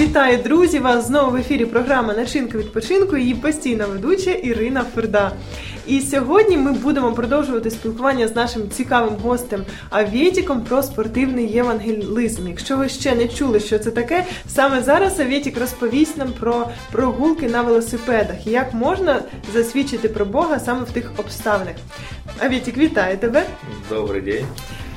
Вітаю, друзі! Вас знову в ефірі програма Начинка відпочинку. Її постійна ведуча Ірина Ферда. І сьогодні ми будемо продовжувати спілкування з нашим цікавим гостем Авєтіком про спортивний євангелізм. Якщо ви ще не чули, що це таке, саме зараз Авєтік розповість нам про прогулки на велосипедах і як можна засвідчити про Бога саме в тих обставинах. Авєтік, вітаю тебе! Добрий день.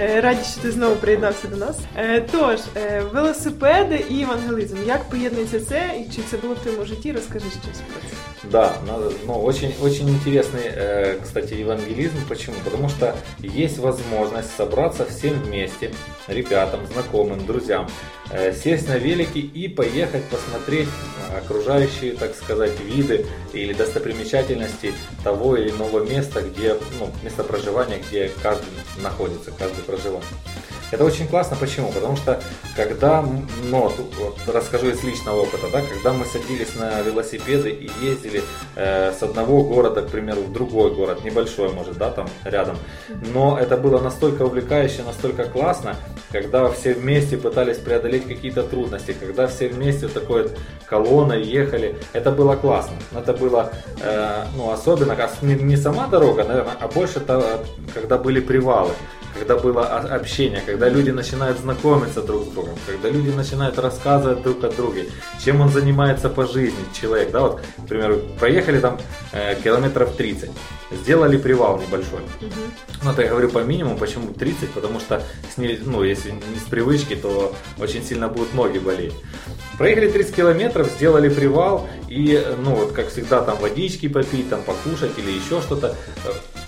Е, Раді, що ти знову приєднався до нас. Е, Тож, е, велосипеди і евангелізм. Як поєднується це і чи це було в твоєму житті? Розкажи щось про це. Да, надо, ну, очень, очень интересный, э, кстати, евангелизм. Почему? Потому что есть возможность собраться всем вместе, ребятам, знакомым, друзьям, э, сесть на велики и поехать посмотреть окружающие, так сказать, виды или достопримечательности того или иного места, где, ну, место проживания, где каждый находится, каждый проживает. Это очень классно. Почему? Потому что когда, ну, вот расскажу из личного опыта, да, когда мы садились на велосипеды и ездили э, с одного города, к примеру, в другой город, небольшой, может, да, там рядом, но это было настолько увлекающе, настолько классно, когда все вместе пытались преодолеть какие-то трудности, когда все вместе вот такой вот колонной ехали, это было классно. Это было, э, ну, особенно, не, не сама дорога, наверное, а больше, то, когда были привалы когда было общение, когда люди начинают знакомиться друг с другом, когда люди начинают рассказывать друг о друге, чем он занимается по жизни, человек, да, вот, к примеру, проехали там э, километров 30, сделали привал небольшой. Угу. Ну, это я говорю по минимуму, почему 30, потому что, с ней, ну, если не с привычки, то очень сильно будут ноги болеть. Проехали 30 километров, сделали привал и, ну, вот, как всегда, там водички попить, там покушать или еще что-то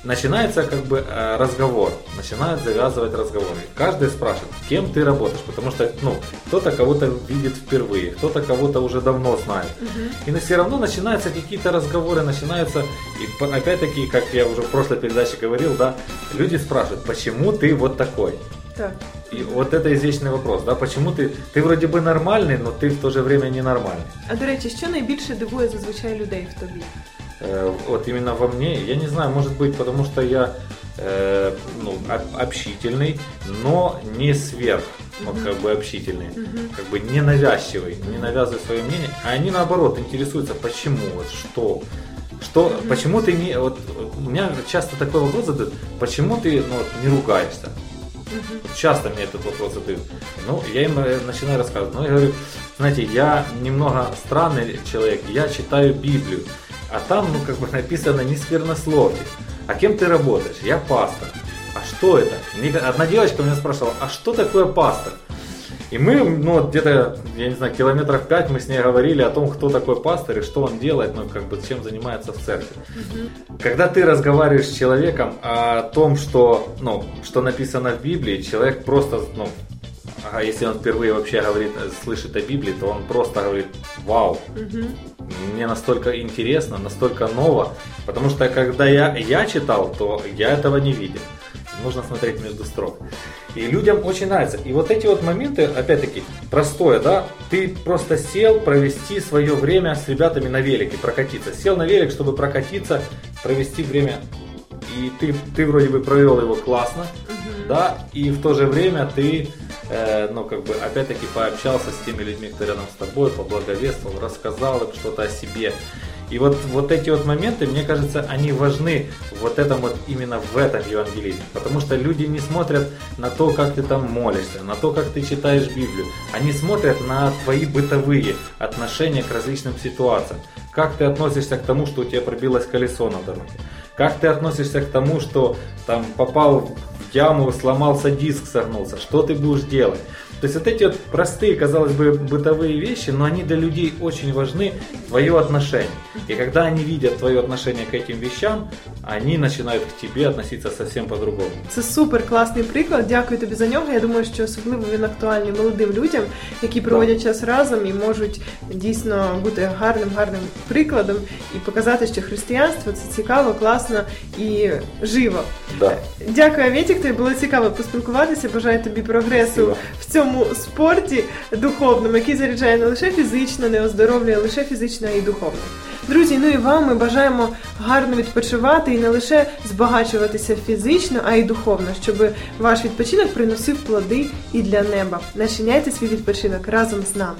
начинается как бы э, разговор, начинают завязывать разговоры. Каждый спрашивает, кем ты работаешь, потому что ну, кто-то кого-то видит впервые, кто-то кого-то уже давно знает. Угу. И все равно начинаются какие-то разговоры, начинаются, и опять-таки, как я уже в прошлой передаче говорил, да, люди спрашивают, почему ты вот такой? Так. И вот это извечный вопрос, да, почему ти ти вроді би нормальний, но ти в то же время ненормальний. А до речі, що найбільше дивує зазвичай людей в тобі? Э, вот именно во мне, я не знаю, может быть, потому что я э, ну, общительный, но не сверх, вот как бы общительный, как бы не навязчивый, не навязываю свое мнение, а они наоборот интересуются, почему, вот что, что, mm-hmm. почему ты не, вот у меня часто такой вопрос задают, почему ты ну, вот, не ругаешься? Mm-hmm. Часто мне этот вопрос задают. Ну, я им начинаю рассказывать. Ну, я говорю, знаете, я немного странный человек, я читаю Библию. А там, ну, как бы написано не сквернословие. А кем ты работаешь? Я пастор. А что это? Одна девочка меня спрашивала, а что такое пастор? И мы, ну, где-то, я не знаю, километров пять мы с ней говорили о том, кто такой пастор и что он делает, ну, как бы, чем занимается в церкви. Угу. Когда ты разговариваешь с человеком о том, что, ну, что написано в Библии, человек просто, ну, а если он впервые вообще говорит, слышит о Библии, то он просто говорит, вау, угу. мне настолько интересно, настолько ново, потому что когда я, я читал, то я этого не видел. Нужно смотреть между строк. И людям очень нравится. И вот эти вот моменты, опять-таки, простое, да, ты просто сел провести свое время с ребятами на велике, прокатиться. Сел на велик, чтобы прокатиться, провести время. И ты, ты вроде бы провел его классно, угу. да, и в то же время ты э, ну, как бы, опять-таки, пообщался с теми людьми, кто рядом с тобой, поблаговествовал, рассказал им что-то о себе. И вот, вот эти вот моменты, мне кажется, они важны вот этом вот именно в этом евангелизме. Потому что люди не смотрят на то, как ты там молишься, на то, как ты читаешь Библию. Они смотрят на твои бытовые отношения к различным ситуациям. Как ты относишься к тому, что у тебя пробилось колесо на дороге? Как ты относишься к тому, что там попал яму, сломался диск, согнулся, что ты будешь делать? То есть вот эти вот простые, казалось бы, бытовые вещи, но они для людей очень важны, твое отношение. И когда они видят твое отношение к этим вещам, они начинають к тебе относиться совсем по-другому. Це супер класний приклад. Дякую тобі за нього. Я думаю, що особливо він актуальний молодим людям, які проводять да. час разом і можуть дійсно бути гарним, гарним прикладом і показати, що християнство це цікаво, класно і живо. Да. Дякую, Авєтік, тобі було цікаво поспілкуватися. Бажаю тобі прогресу Спасибо. в цьому цьому спорті духовному, який заряджає не лише фізично, не оздоровлює лише фізично і духовно. Друзі, ну і вам ми бажаємо гарно відпочивати і не лише збагачуватися фізично, а й духовно, щоб ваш відпочинок приносив плоди і для неба. Начиняйте свій відпочинок разом з нами.